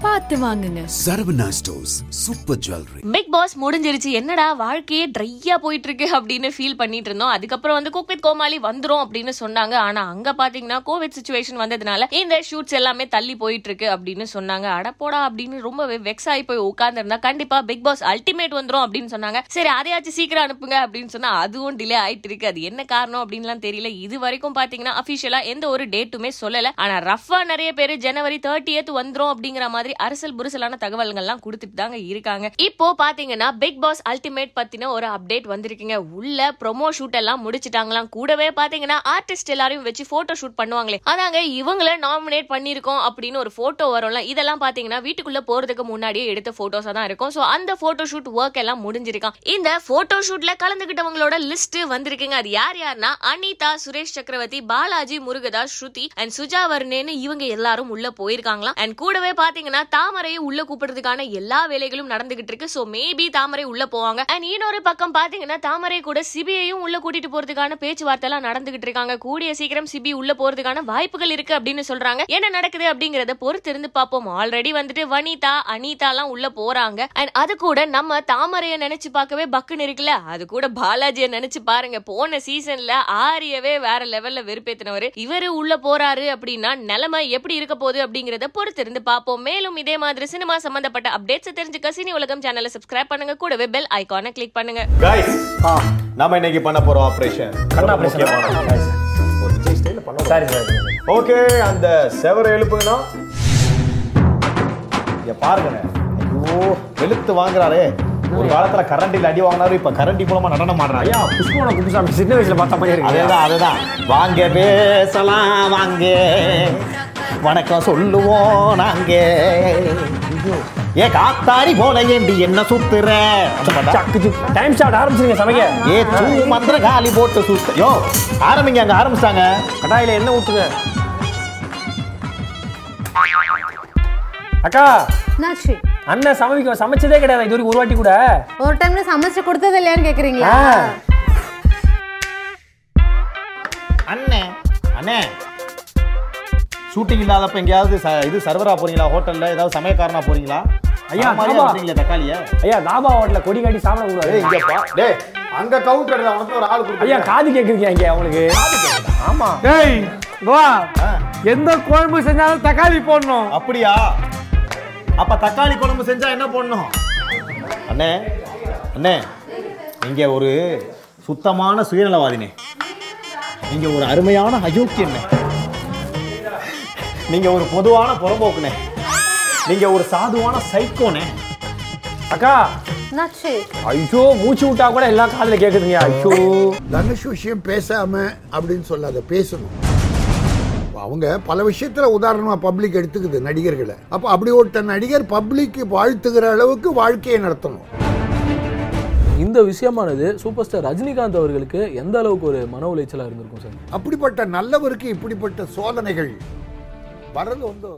பார்த்து வாங்குங்க. Saravana stores super jewellery Bigg Boss முடிஞ்சிருச்சு. என்னடா வாழ்க்கையே ட்ரையா போயிட்டு இருக்கு அப்படின்னு ஃபீல் பண்ணிட்டு இருந்தோம். அதுக்கப்புறம் வந்து குக் வித் கோமாளி வந்துரும் அப்படின்னு சொன்னாங்க. ஆனா அங்க பாத்தீங்கன்னா கோவிட் சுச்சுவேஷன் வந்ததுனால இந்த ஷூட்ஸ் எல்லாமே தள்ளி போயிட்டு இருக்கு அப்படின்னு சொன்னாங்க. அடப்போடா அப்படின்னு ரொம்பவே வெக்ஸ் ஆகி போய் உட்கார்ந்து இருந்தா கண்டிப்பா பிக் பாஸ் அல்டிமேட் வந்துரும் அப்படின்னு சொன்னாங்க. சரி அதையாச்சும் சீக்கிரம் அனுப்புங்க அப்படின்னு சொன்னா அதுவும் டிலே ஆயிட்டு இருக்கு அது என்ன காரணம் அப்படின்லாம் தெரியல. இது வரைக்கும் பாத்தீங்கன்னா அபிஷியலா எந்த ஒரு டேட்டுமே சொல்லல. ஆனா ரஃபா நிறைய பேர் ஜனவரி தேர்ட்டியத் வந்துரும் அப்படிங்கிற மாதிரி அரசல் புரிசலான தகவல்கள்லாம் கொடுத்துட்டு தாங்க இருக்காங்க. இப்போ பாத்தீங்கன்னா பிக் பாஸ் அல்டிமேட் பத்தின ஒரு அப்டேட் வந்திருக்குங்க. உள்ள ப்ரோமோ ஷூட் எல்லாம் முடிச்சிட்டாங்களாம். கூடவே பாத்தீங்கன்னா ஆர்டிஸ்ட் எல்லாரையும் வச்சு போட்டோ ஷூட் பண்ணுவாங்களே. அதாங்க இவங்கள நாமினேட் பண்ணிருக்கோம் அப்படின்னு ஒரு போட்டோ வரும்ல. இதெல்லாம் பாத்தீங்கன்னா வீட்டுக்குள்ள போறதுக்கு முன்னாடியே எடுத்த போட்டோஸா தான் இருக்கும். சோ அந்த போட்டோ ஷூட் ஒர்க் எல்லாம் முடிஞ்சிருக்கான் இந்த போட்டோ ஷூட்ல கலந்துகிட்டவங்களோட லிஸ்ட் வந்திருக்குங்க. அது யார் யாருன்னா அனிதா சுரேஷ் சக்கரவர்த்தி பாலாஜி முருகதாஸ் ஸ்ருதி அண்ட் சுஜா வர்ணேன்னு இவங்க எல்லாரும் உள்ள போயிருக்காங்களாம். அண்ட் கூடவே பாத்தீங்கன்னா தாமரையை உள்ள கூப்பிடுறதுக்கான எல்லா வேலைகளும் நடந்துகிட்டு இருக்கு. சோ மேபி தாமரை உள்ள போவாங்க. அண்ட் இன்னொரு பக்கம் பாத்தீங்கன்னா தாமரை கூட சிபியையும் உள்ள கூட்டிட்டு போறதுக்கான பேச்சுவார்த்தை எல்லாம் நடந்துகிட்டு இருக்காங்க. கூடிய சீக்கிரம் சிபி உள்ள போறதுக்கான வாய்ப்புகள் இருக்கு அப்படின்னு சொல்றாங்க. என்ன நடக்குது அப்படிங்கறத பொறுத்து இருந்து பார்ப்போம். ஆல்ரெடி வந்துட்டு வனிதா அனிதா எல்லாம் உள்ள போறாங்க. அண்ட் அது கூட நம்ம தாமரைய நினைச்சு பார்க்கவே பக்குன்னு இருக்குல்ல? அது கூட பாலாஜியை நினைச்சு பாருங்க. போன சீசன்ல ஆரியவே வேற லெவல்ல வெறுப்பேத்தினவர். இவரு உள்ள போறாரு அப்படின்னா நிலைமை எப்படி இருக்க போகுது அப்படிங்கறத பொறுத்து இருந்து பார்ப்போம். மேலும் இதே மாதிரி சினிமா சம்பந்தப்பட்ட அப்டேட்ஸ் தெரிஞ்சுக்க சினி உலகம் சேனலை சப்ஸ்கிரைப் பண்ணுங்க. கூடவே பெல் ஐகானை கிளிக் பண்ணுங்க. கைஸ் நாம இன்னைக்கு பண்ண போறோம் ஆபரேஷன் கண் operation. ஒரு விஜய் சாரி சார் ஓகே அந்த செவரை எழுப்புங்கண்ணா. இங்க பாருங்கண்ணே. ஐயோ வெளுத்து வாங்குறாரே. ஒரு காலத்துல கரண்டில அடி வாங்கினாரு இப்ப கரண்டி மூலமா நடனம் ஆடுறாரு. ஐயா புஷ்பவன குப்புசாமி சின்ன வயசுல பார்த்த மாதிரி இருக்கு அதேதான் அதேதான். வாங்க பேசலாம் வாங்க. வணக்கம் சொல்லுவோம் நாங்க. ஏ காத்தாரி போல ஏண்டி என்ன சுத்துற? டைம் ஸ்டார்ட் ஆரம்பிச்சிருங்க சமைக்க. ஏ தூ மந்திர காலி போட்டு சுத்த. யோ ஆரம்பிங்க அங்க ஆரம்பிச்சாங்க கடாயில என்ன ஊத்துங்க. அக்கா என்னாச்சு? அண்ணன் சமைக்க சமைச்சதே கிடையாது. இது வரைக்கும் ஒரு வாட்டி கூட. ஒரு டைம்ல சமைச்சு கொடுத்தது இல்லையான்னு கேக்குறீங்களா. அண்ணே அண்ணே ஷூட்டிங் இல்லாதப்ப எங்கேயாவது ச- இது சர்வரா போறீங்களா? ஹோட்டல்ல ஏதாவது சமயக்காரனா போறீங்களா? ஐயா, தாபா. வச்சிருக்கீங்களே தக்காளிய? ஐயா தாபா ஹோட்டல்ல கொடி காட்டி சாப்பிட ஏய் கூடாது. இங்க பா டேய் அங்க கவுண்டர்ல உனக்கு ஒரு ஆள் ஐயா கொடுத்து காது கேக்குறீங்க இங்க அவங்களுக்கு. ஆமா. டேய் வா எந்த குழம்பு செஞ்சாலும் தக்காளி போடணும். அப்படியா? அப்ப தக்காளி குழம்பு செஞ்சா என்ன பண்ணணும் அண்ணே அண்ணே நீங்க ஒரு சுத்தமான சுயநலவாதினே. நீங்க ஒரு அருமையான அயோக்கியண்ணே நீங்க ஒரு பொதுவான புறம்போக்குனே நீங்க ஒரு சாதுவான சைக்கோனே அக்கா! ஐயோ மூச்சு விட்டா கூட எல்லாம் காதுல கேக்குதுங்க. ஐயோ! தனுஷ் விஷயம் பேசாம அப்படின்னு சொல்லாத பேசணும். அவங்க பல விஷயத்துல உதாரணமா பப்ளிக் எடுத்துக்குது நடிகர்களை. அப்ப அப்படி ஒருத்த நடிகர் பப்ளிக் வாழ்த்துகிற அளவுக்கு வாழ்க்கையை நடத்தணும். இந்த விஷயமானது சூப்பர் ஸ்டார் ரஜினிகாந்த் அவர்களுக்கு எந்த அளவுக்கு ஒரு மன உளைச்சலா இருந்திருக்கும் சார்? அப்படிப்பட்ட நல்லவருக்கு இப்படிப்பட்ட சோதனைகள் வர்றது வந்து